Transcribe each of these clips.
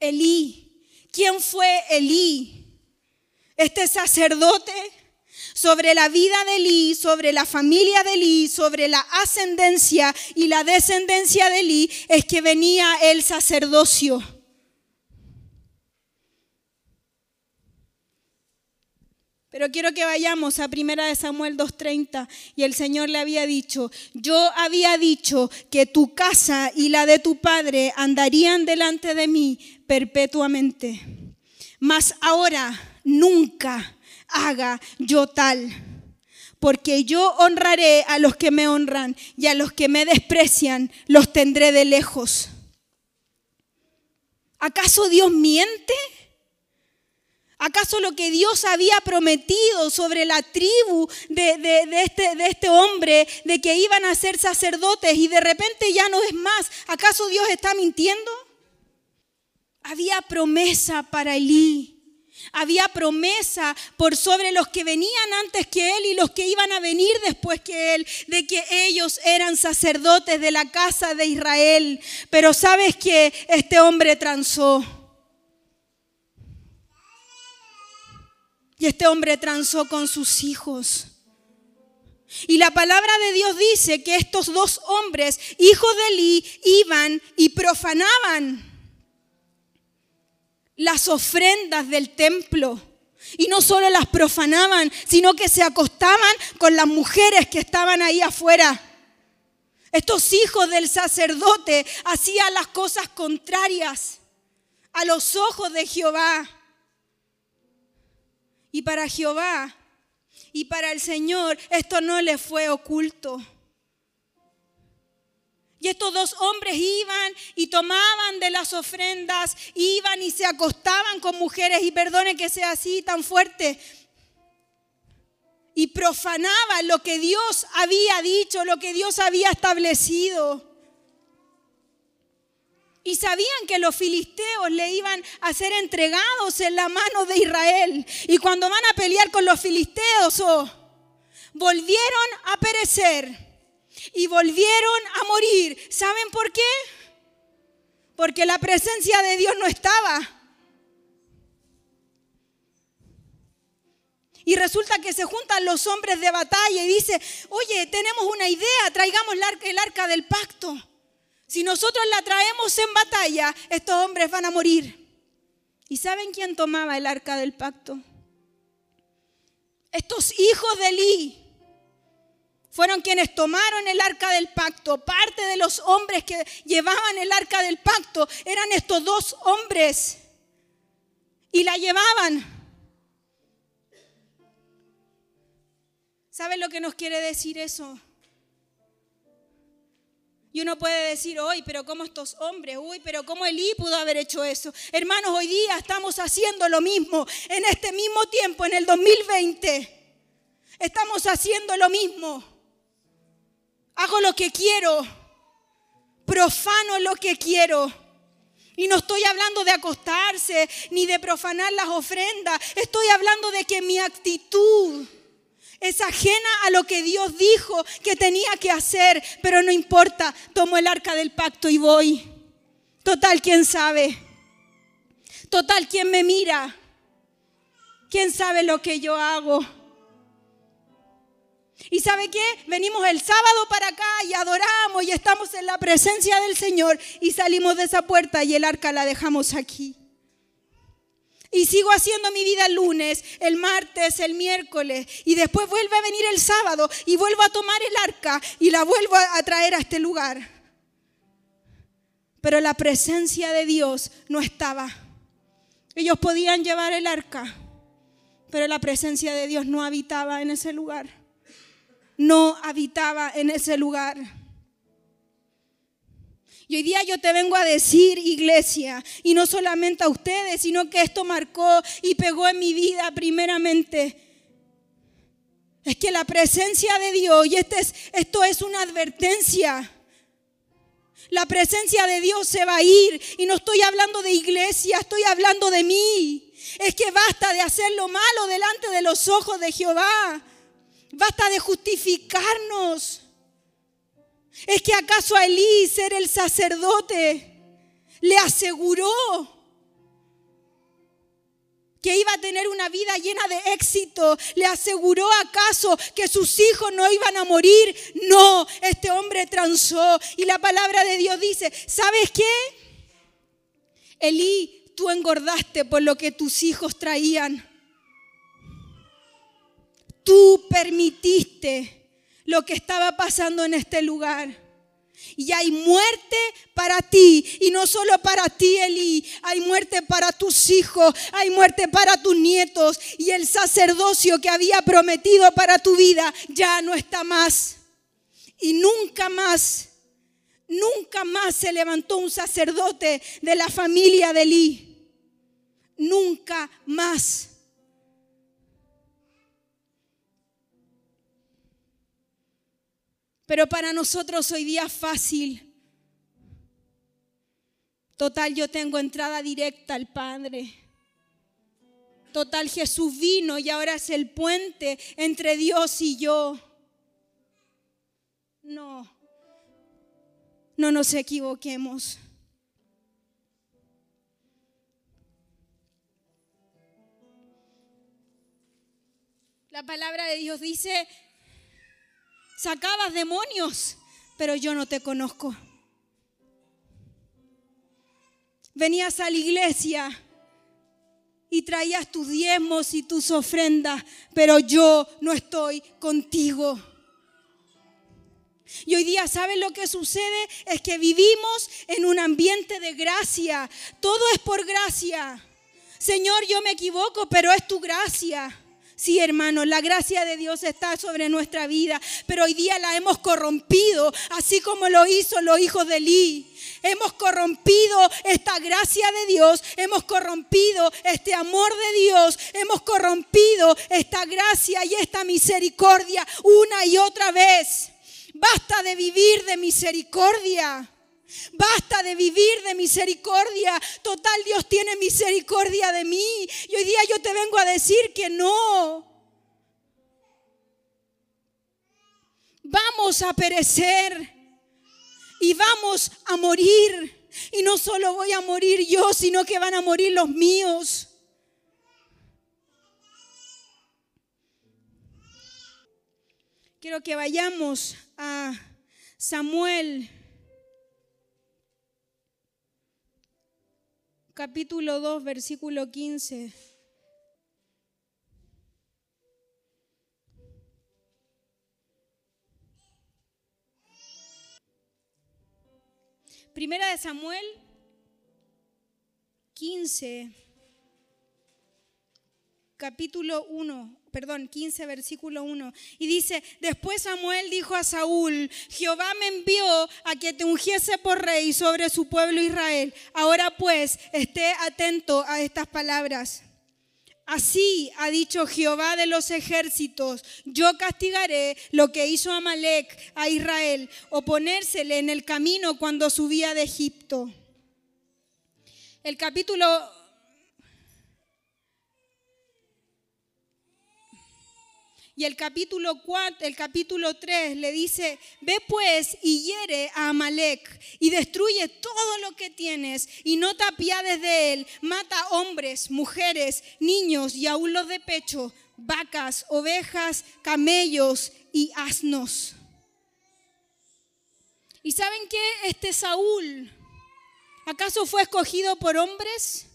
Elí. ¿Quién fue Elí? Este sacerdote sobre la vida de Elí, sobre la familia de Elí, sobre la ascendencia y la descendencia de Elí, es que venía el sacerdocio. Pero quiero que vayamos a Primera de Samuel 2:30 y el Señor le había dicho, "Yo había dicho que tu casa y la de tu padre andarían delante de mí perpetuamente. Mas ahora nunca haga yo tal, porque yo honraré a los que me honran y a los que me desprecian los tendré de lejos." ¿Acaso Dios miente? ¿Acaso lo que Dios había prometido sobre la tribu de, este, de, este, hombre, de que iban a ser sacerdotes y de repente ya no es más? ¿Acaso Dios está mintiendo? Había promesa para Elí. Había promesa por sobre los que venían antes que él y los que iban a venir después que él, de que ellos eran sacerdotes de la casa de Israel. Pero sabes que este hombre transó. Y este hombre transó con sus hijos. Y la palabra de Dios dice que estos dos hombres, hijos de Eli, iban y profanaban las ofrendas del templo. Y no solo las profanaban, sino que se acostaban con las mujeres que estaban ahí afuera. Estos hijos del sacerdote hacían las cosas contrarias a los ojos de Jehová. Y para Jehová y para el Señor esto no le fue oculto. Y estos dos hombres iban y tomaban de las ofrendas, iban y se acostaban con mujeres, y perdone que sea así tan fuerte, y profanaban lo que Dios había dicho, lo que Dios había establecido. Y sabían que los filisteos le iban a ser entregados en la mano de Israel. Y cuando van a pelear con los filisteos, oh, volvieron a perecer y volvieron a morir. ¿Saben por qué? Porque la presencia de Dios no estaba. Y resulta que se juntan los hombres de batalla y dice, oye, tenemos una idea, traigamos el arca del pacto. Si nosotros la traemos en batalla, estos hombres van a morir. ¿Y saben quién tomaba el arca del pacto? Estos hijos de Eli fueron quienes tomaron el arca del pacto. Parte de los hombres que llevaban el arca del pacto eran estos dos hombres. Y la llevaban. ¿Saben lo que nos quiere decir eso? Y uno puede decir, hoy, pero ¿cómo estos hombres? Uy, pero ¿cómo Elí pudo haber hecho eso? Hermanos, hoy día estamos haciendo lo mismo. En este mismo tiempo, en el 2020, estamos haciendo lo mismo. Hago lo que quiero. Profano lo que quiero. Y no estoy hablando de acostarse ni de profanar las ofrendas. Estoy hablando de que mi actitud es ajena a lo que Dios dijo que tenía que hacer, pero no importa, tomo el arca del pacto y voy. Total, ¿quién sabe? Total, ¿quién me mira? ¿Quién sabe lo que yo hago? ¿Y sabe qué? Venimos el sábado para acá y adoramos y estamos en la presencia del Señor y salimos de esa puerta y el arca la dejamos aquí. Y sigo haciendo mi vida el lunes, el martes, el miércoles. Y después vuelve a venir el sábado y vuelvo a tomar el arca y la vuelvo a traer a este lugar. Pero la presencia de Dios no estaba. Ellos podían llevar el arca, pero la presencia de Dios no habitaba en ese lugar. No habitaba en ese lugar. Y hoy día yo te vengo a decir, iglesia, y no solamente a ustedes, sino que esto marcó y pegó en mi vida primeramente. Es que la presencia de Dios, y este es, esto es una advertencia, la presencia de Dios se va a ir. Y no estoy hablando de iglesia, estoy hablando de mí. Es que basta de hacer lo malo delante de los ojos de Jehová. Basta de justificarnos. ¿Es que acaso a Elí ser el sacerdote le aseguró que iba a tener una vida llena de éxito. ¿Le aseguró acaso que sus hijos no iban a morir? No, este hombre transó. Y la palabra de Dios dice, ¿sabes qué? Elí, tú engordaste por lo que tus hijos traían. Tú permitiste lo que estaba pasando en este lugar. Y hay muerte para ti. Y no solo para ti, Eli. Hay muerte para tus hijos. Hay muerte para tus nietos. Y el sacerdocio que había prometido para tu vida ya no está más. Y nunca más, nunca más se levantó un sacerdote de la familia de Eli. Nunca más. Pero para nosotros hoy día es fácil. Total, yo tengo entrada directa al Padre. Total, Jesús vino y ahora es el puente entre Dios y yo. No, no nos equivoquemos. La palabra de Dios dice sacabas demonios, pero yo no te conozco. Venías a la iglesia y traías tus diezmos y tus ofrendas, pero yo no estoy contigo. Y hoy día, ¿sabes lo que sucede? Es que vivimos en un ambiente de gracia. Todo es por gracia. Señor, yo me equivoco, pero es tu gracia. Sí, hermano, la gracia de Dios está sobre nuestra vida, pero hoy día la hemos corrompido, así como lo hizo los hijos de Eli. Hemos corrompido esta gracia de Dios, hemos corrompido este amor de Dios, hemos corrompido esta gracia y esta misericordia una y otra vez. Basta de vivir de misericordia. Basta de vivir de misericordia. Total, Dios tiene misericordia de mí. Y hoy día yo te vengo a decir que no. Vamos a perecer y vamos a morir. Y no solo voy a morir yo, sino que van a morir los míos. Quiero que vayamos a Samuel capítulo 2, versículo 15. Primera de Samuel 15, capítulo 1 perdón, 15, versículo 1. Y dice, después Samuel dijo a Saúl, Jehová me envió a que te ungiese por rey sobre su pueblo Israel. Ahora pues, esté atento a estas palabras. Así ha dicho Jehová de los ejércitos, yo castigaré lo que hizo Amalek a Israel, oponérsele en el camino cuando subía de Egipto. El capítulo Y el capítulo 4, el capítulo 3 le dice, ve pues y hiere a Amalek y destruye todo lo que tienes y no te apiades de él, mata hombres, mujeres, niños y aún los de pecho, vacas, ovejas, camellos y asnos. ¿Y saben qué? Este Saúl, ¿acaso fue escogido por hombres?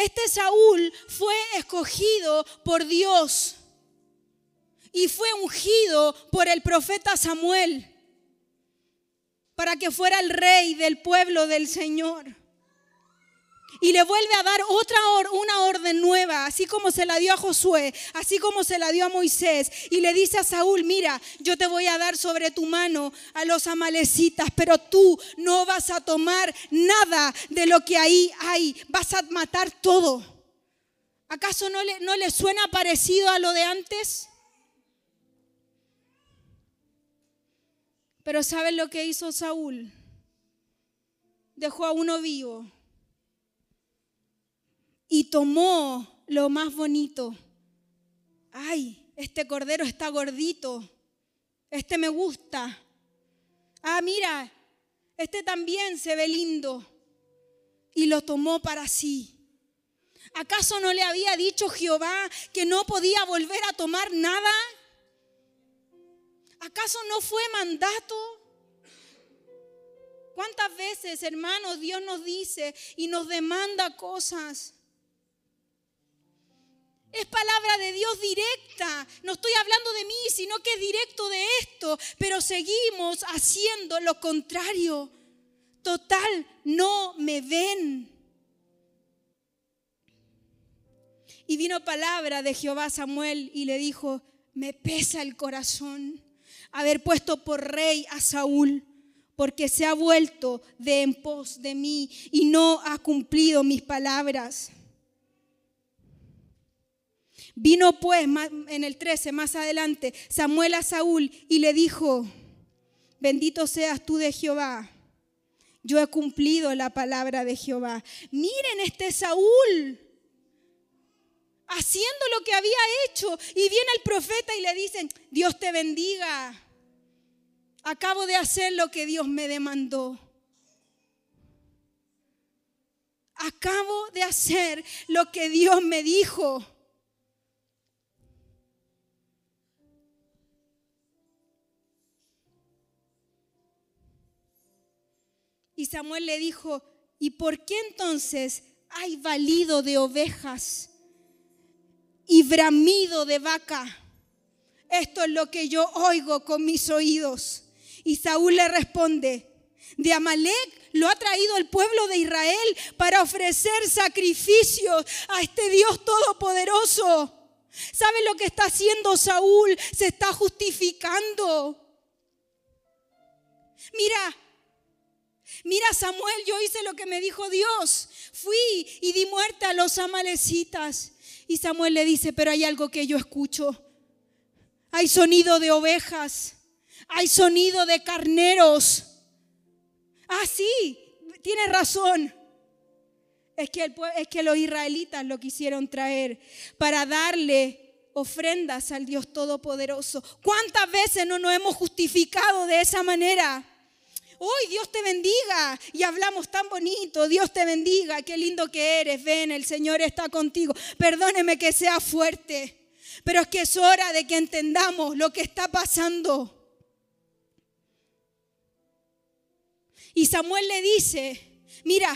Este Saúl fue escogido por Dios y fue ungido por el profeta Samuel para que fuera el rey del pueblo del Señor. Y le vuelve a dar otra una orden nueva, así como se la dio a Josué, así como se la dio a Moisés. Y le dice a Saúl, mira, yo te voy a dar sobre tu mano a los amalecitas, pero tú no vas a tomar nada de lo que ahí hay, vas a matar todo. ¿Acaso no le, no le suena parecido a lo de antes? Pero ¿saben lo que hizo Saúl? Dejó a uno vivo y tomó lo más bonito. Ay, este cordero está gordito. Este me gusta. Ah, mira, este también se ve lindo. Y lo tomó para sí. ¿Acaso no le había dicho Jehová que no podía volver a tomar nada? ¿Acaso no fue mandato? ¿Cuántas veces, hermanos, Dios nos dice y nos demanda cosas? Es palabra de Dios directa. No estoy hablando de mí, sino que es directo de esto. Pero seguimos haciendo lo contrario. Total, no me ven. Y vino palabra de Jehová Samuel y le dijo, me pesa el corazón haber puesto por rey a Saúl, porque se ha vuelto de en pos de mí y no ha cumplido mis palabras. Vino pues en el 13, más adelante, Samuel a Saúl y le dijo, bendito seas tú de Jehová. Yo he cumplido la palabra de Jehová. Miren este Saúl haciendo lo que había hecho. Y viene el profeta y le dicen, Dios te bendiga. Acabo de hacer lo que Dios me demandó. Acabo de hacer lo que Dios me dijo. Y Samuel le dijo, ¿y por qué entonces hay valido de ovejas y bramido de vaca? Esto es lo que yo oigo con mis oídos. Y Saúl le responde, de Amalek lo ha traído el pueblo de Israel para ofrecer sacrificios a este Dios todopoderoso. ¿Sabe lo que está haciendo Saúl? Se está justificando. Mira, Mira Samuel, yo hice lo que me dijo Dios. Fui y di muerte a los amalecitas. Y Samuel le dice, pero hay algo que yo escucho. Hay sonido de ovejas. Hay sonido de carneros. Ah, sí, tiene razón. Es que, es que los israelitas lo quisieron traer para darle ofrendas al Dios Todopoderoso. ¿Cuántas veces no nos hemos justificado de esa manera? Hoy Dios te bendiga. Y hablamos tan bonito, Dios te bendiga, qué lindo que eres, ven, el Señor está contigo. Perdóneme que sea fuerte, pero es que es hora de que entendamos lo que está pasando. Y Samuel le dice, mira,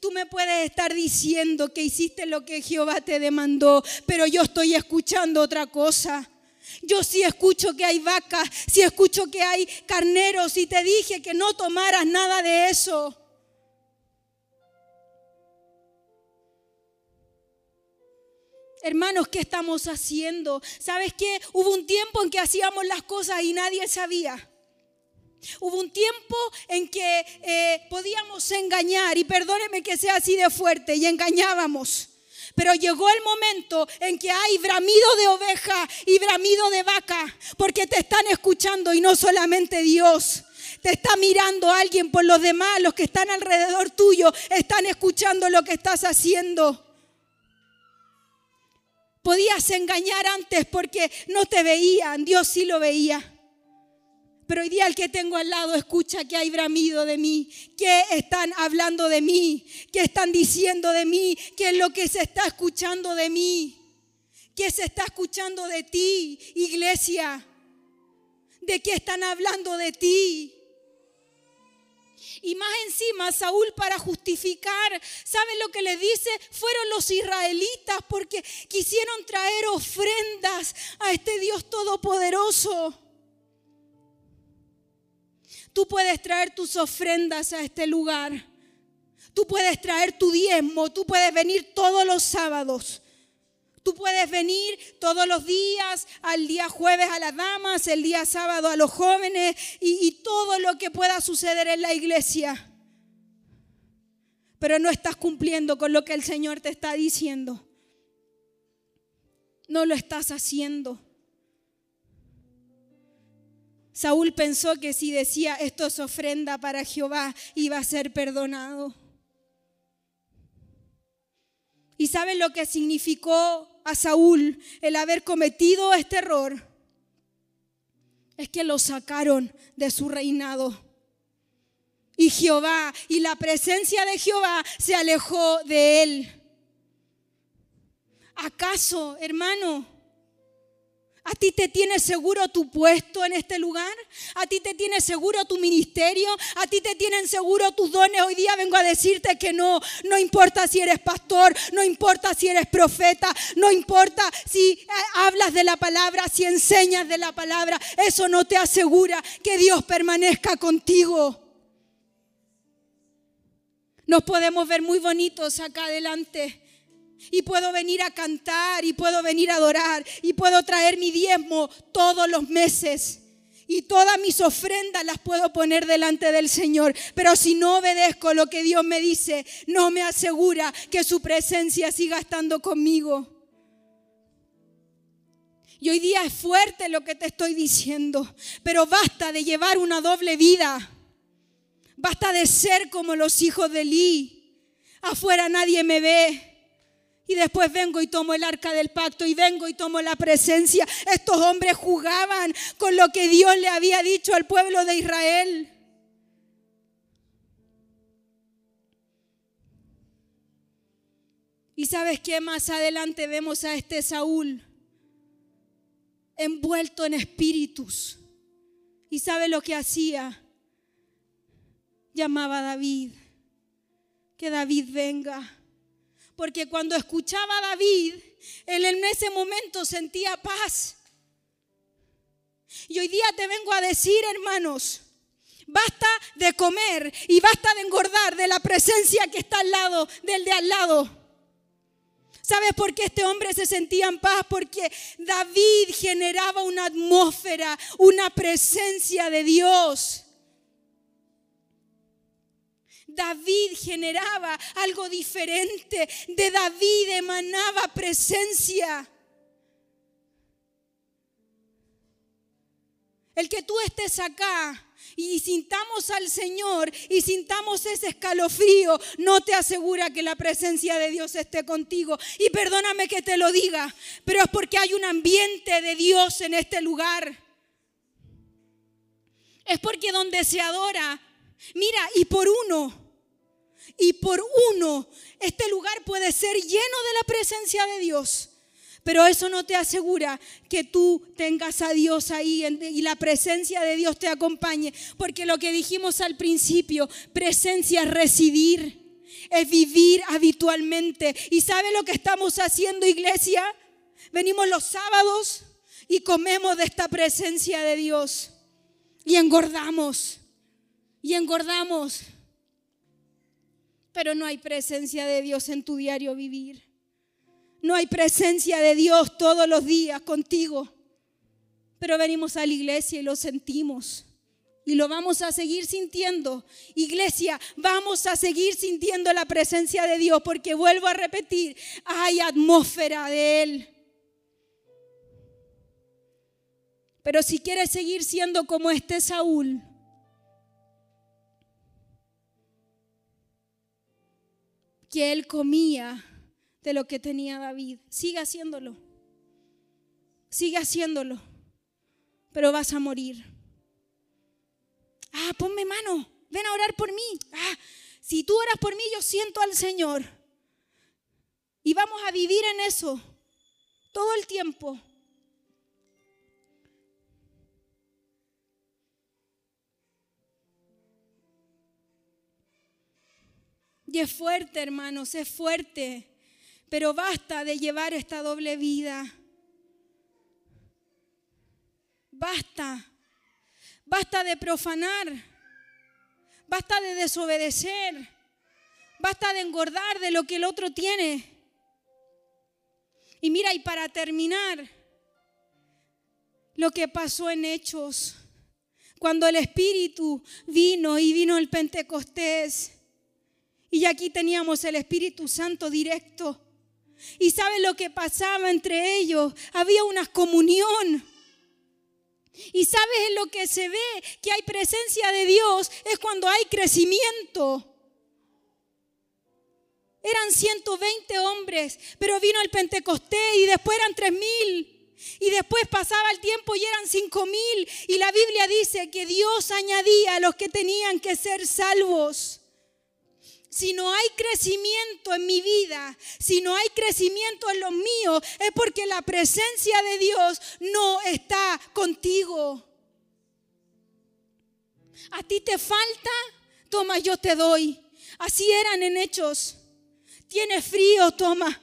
Tú me puedes estar diciendo que hiciste lo que Jehová te demandó, pero yo estoy escuchando otra cosa. Yo sí escucho que hay vacas, sí escucho que hay carneros y te dije que no tomaras nada de eso. Hermanos, ¿qué estamos haciendo? ¿Sabes qué? Hubo un tiempo en que hacíamos las cosas y nadie sabía. Hubo un tiempo en que eh, podíamos engañar, y perdóneme que sea así de fuerte, y engañábamos. Pero llegó el momento en que hay bramido de oveja y bramido de vaca, porque te están escuchando y no solamente Dios. Te está mirando alguien por los demás, los que están alrededor tuyo, están escuchando lo que estás haciendo. Podías engañar antes porque no te veían, Dios sí lo veía. Pero hoy día el que tengo al lado escucha que hay bramido de mí, que están hablando de mí, que están diciendo de mí, que es lo que se está escuchando de mí, que se está escuchando de ti, iglesia, de qué están hablando de ti. Y más encima, Saúl para justificar, ¿saben lo que le dice? Fueron los israelitas porque quisieron traer ofrendas a este Dios todopoderoso. Tú puedes traer tus ofrendas a este lugar. Tú puedes traer tu diezmo. Tú puedes venir todos los sábados. Tú puedes venir todos los días, al día jueves a las damas, el día sábado a los jóvenes y, y todo lo que pueda suceder en la iglesia. Pero no estás cumpliendo con lo que el Señor te está diciendo. No lo estás haciendo. Saúl pensó que si decía esto es ofrenda para Jehová, iba a ser perdonado. ¿Y saben lo que significó a Saúl el haber cometido este error? Es que lo sacaron de su reinado. Y Jehová y la presencia de Jehová se alejó de él. ¿Acaso, hermano? ¿A ti te tiene seguro tu puesto en este lugar? ¿A ti te tiene seguro tu ministerio? ¿A ti te tienen seguro tus dones? Hoy día vengo a decirte que no. No importa si eres pastor, no importa si eres profeta, no importa si eh, hablas de la palabra, si enseñas de la palabra. Eso no te asegura que Dios permanezca contigo. Nos podemos ver muy bonitos acá adelante y puedo venir a cantar y puedo venir a adorar y puedo traer mi diezmo todos los meses. Y todas mis ofrendas las puedo poner delante del Señor. Pero si no obedezco lo que Dios me dice, no me asegura que su presencia siga estando conmigo. Y hoy día es fuerte lo que te estoy diciendo, pero basta de llevar una doble vida. Basta de ser como los hijos de Lee. Afuera nadie me ve. Y después vengo y tomo el arca del pacto y vengo y tomo la presencia. Estos hombres jugaban con lo que Dios le había dicho al pueblo de Israel. Y sabes qué más adelante vemos a este Saúl envuelto en espíritus. Y sabe lo que hacía. Llamaba a David. Que David venga porque cuando escuchaba a David, en ese momento sentía paz. Y hoy día te vengo a decir, hermanos, basta de comer y basta de engordar de la presencia que está al lado del de al lado. ¿Sabes por qué este hombre se sentía en paz? Porque David generaba una atmósfera, una presencia de Dios. David generaba algo diferente. De David emanaba presencia. El que tú estés acá y sintamos al Señor y sintamos ese escalofrío, no te asegura que la presencia de Dios esté contigo. Y perdóname que te lo diga, pero es porque hay un ambiente de Dios en este lugar. Es porque donde se adora, mira, y por uno, y por uno este lugar puede ser lleno de la presencia de Dios. Pero eso no te asegura que tú tengas a Dios ahí y la presencia de Dios te acompañe. Porque lo que dijimos al principio, presencia es residir, es vivir habitualmente. ¿Y sabe lo que estamos haciendo, iglesia? Venimos los sábados y comemos de esta presencia de Dios. Y engordamos. Y engordamos pero no hay presencia de Dios en tu diario vivir. No hay presencia de Dios todos los días contigo. Pero venimos a la iglesia y lo sentimos. Y lo vamos a seguir sintiendo. Iglesia, vamos a seguir sintiendo la presencia de Dios porque vuelvo a repetir, hay atmósfera de Él. Pero si quieres seguir siendo como este Saúl, que él comía de lo que tenía David. Sigue haciéndolo. Sigue haciéndolo. Pero vas a morir. Ah, ponme mano. Ven a orar por mí. Ah, si tú oras por mí, yo siento al Señor. Y vamos a vivir en eso todo el tiempo. Y es fuerte, hermanos, es fuerte. Pero basta de llevar esta doble vida. Basta. Basta de profanar. Basta de desobedecer. Basta de engordar de lo que el otro tiene. Y mira, y para terminar, lo que pasó en Hechos, cuando el Espíritu vino y vino el Pentecostés y aquí teníamos el Espíritu Santo directo. ¿Y saben lo que pasaba entre ellos? Había una comunión. Y sabes en lo que se ve que hay presencia de Dios es cuando hay crecimiento. Eran 120 hombres, pero vino el Pentecostés y después eran 3000. Y después pasaba el tiempo y eran 5000. Y la Biblia dice que Dios añadía a los que tenían que ser salvos. Si no hay crecimiento en mi vida, si no hay crecimiento en los míos, es porque la presencia de Dios no está contigo. A ti te falta, toma, yo te doy. Así eran en hechos. Tienes frío, toma.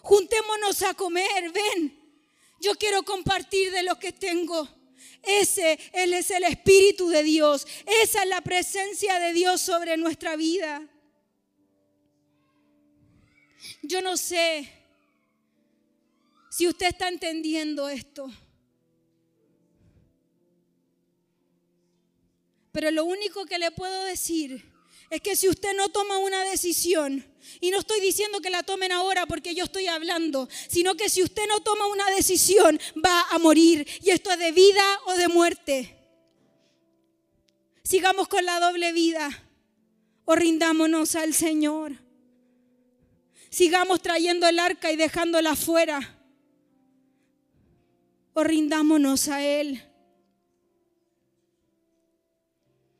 Juntémonos a comer, ven. Yo quiero compartir de lo que tengo. Ese es el Espíritu de Dios. Esa es la presencia de Dios sobre nuestra vida. Yo no sé si usted está entendiendo esto. Pero lo único que le puedo decir es que si usted no toma una decisión, y no estoy diciendo que la tomen ahora porque yo estoy hablando, sino que si usted no toma una decisión va a morir. Y esto es de vida o de muerte. Sigamos con la doble vida o rindámonos al Señor. Sigamos trayendo el arca y dejándola afuera. O rindámonos a Él.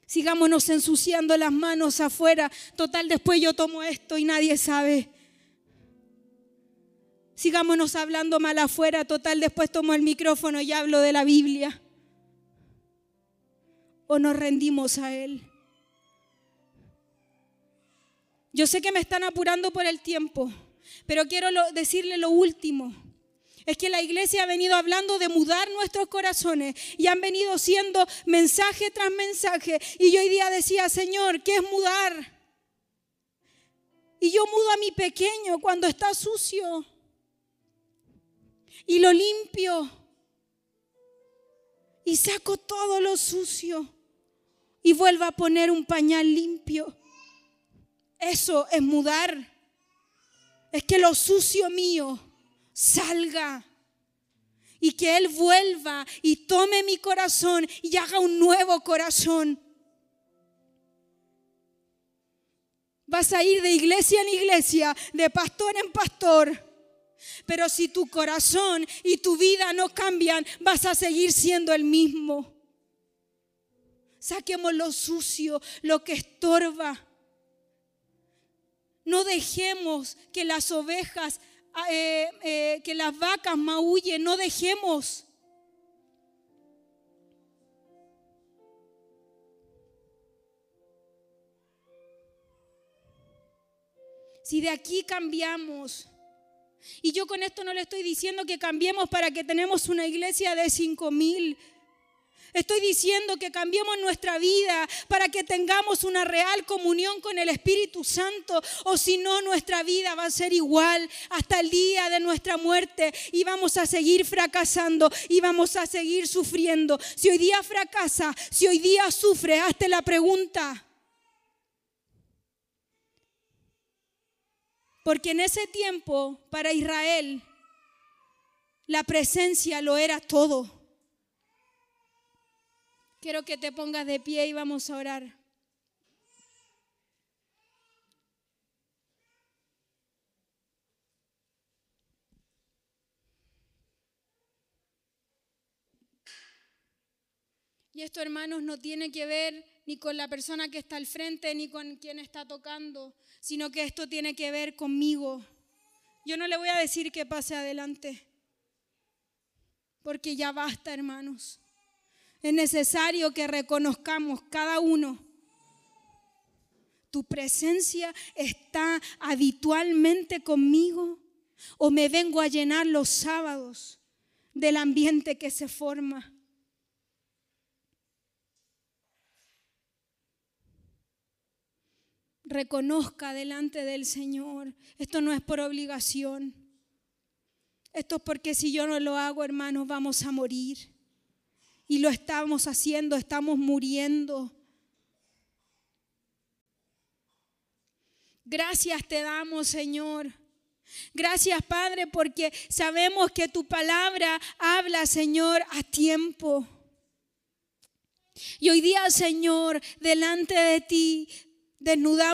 Sigámonos ensuciando las manos afuera. Total, después yo tomo esto y nadie sabe. Sigámonos hablando mal afuera. Total, después tomo el micrófono y hablo de la Biblia. O nos rendimos a Él. Yo sé que me están apurando por el tiempo, pero quiero decirle lo último es que la iglesia ha venido hablando de mudar nuestros corazones y han venido siendo mensaje tras mensaje. Y yo hoy día decía, Señor, ¿qué es mudar? Y yo mudo a mi pequeño cuando está sucio y lo limpio y saco todo lo sucio y vuelvo a poner un pañal limpio. Eso es mudar. Es que lo sucio mío salga y que Él vuelva y tome mi corazón y haga un nuevo corazón. Vas a ir de iglesia en iglesia, de pastor en pastor. Pero si tu corazón y tu vida no cambian, vas a seguir siendo el mismo. Saquemos lo sucio, lo que estorba. No dejemos que las ovejas eh, eh, que las vacas maullen, no dejemos. Si de aquí cambiamos, y yo con esto no le estoy diciendo que cambiemos para que tenemos una iglesia de cinco mil, Estoy diciendo que cambiemos nuestra vida para que tengamos una real comunión con el Espíritu Santo o si no nuestra vida va a ser igual hasta el día de nuestra muerte y vamos a seguir fracasando y vamos a seguir sufriendo. Si hoy día fracasa, si hoy día sufre, hazte la pregunta. Porque en ese tiempo para Israel la presencia lo era todo. Quiero que te pongas de pie y vamos a orar. Y esto, hermanos, no tiene que ver ni con la persona que está al frente, ni con quien está tocando, sino que esto tiene que ver conmigo. Yo no le voy a decir que pase adelante, porque ya basta, hermanos. Es necesario que reconozcamos cada uno. ¿Tu presencia está habitualmente conmigo? ¿O me vengo a llenar los sábados del ambiente que se forma? Reconozca delante del Señor. Esto no es por obligación. Esto es porque si yo no lo hago, hermanos, vamos a morir y lo estamos haciendo, estamos muriendo. Gracias te damos, Señor. Gracias, Padre, porque sabemos que tu palabra habla, Señor, a tiempo. Y hoy día, Señor, delante de ti, desnudamos.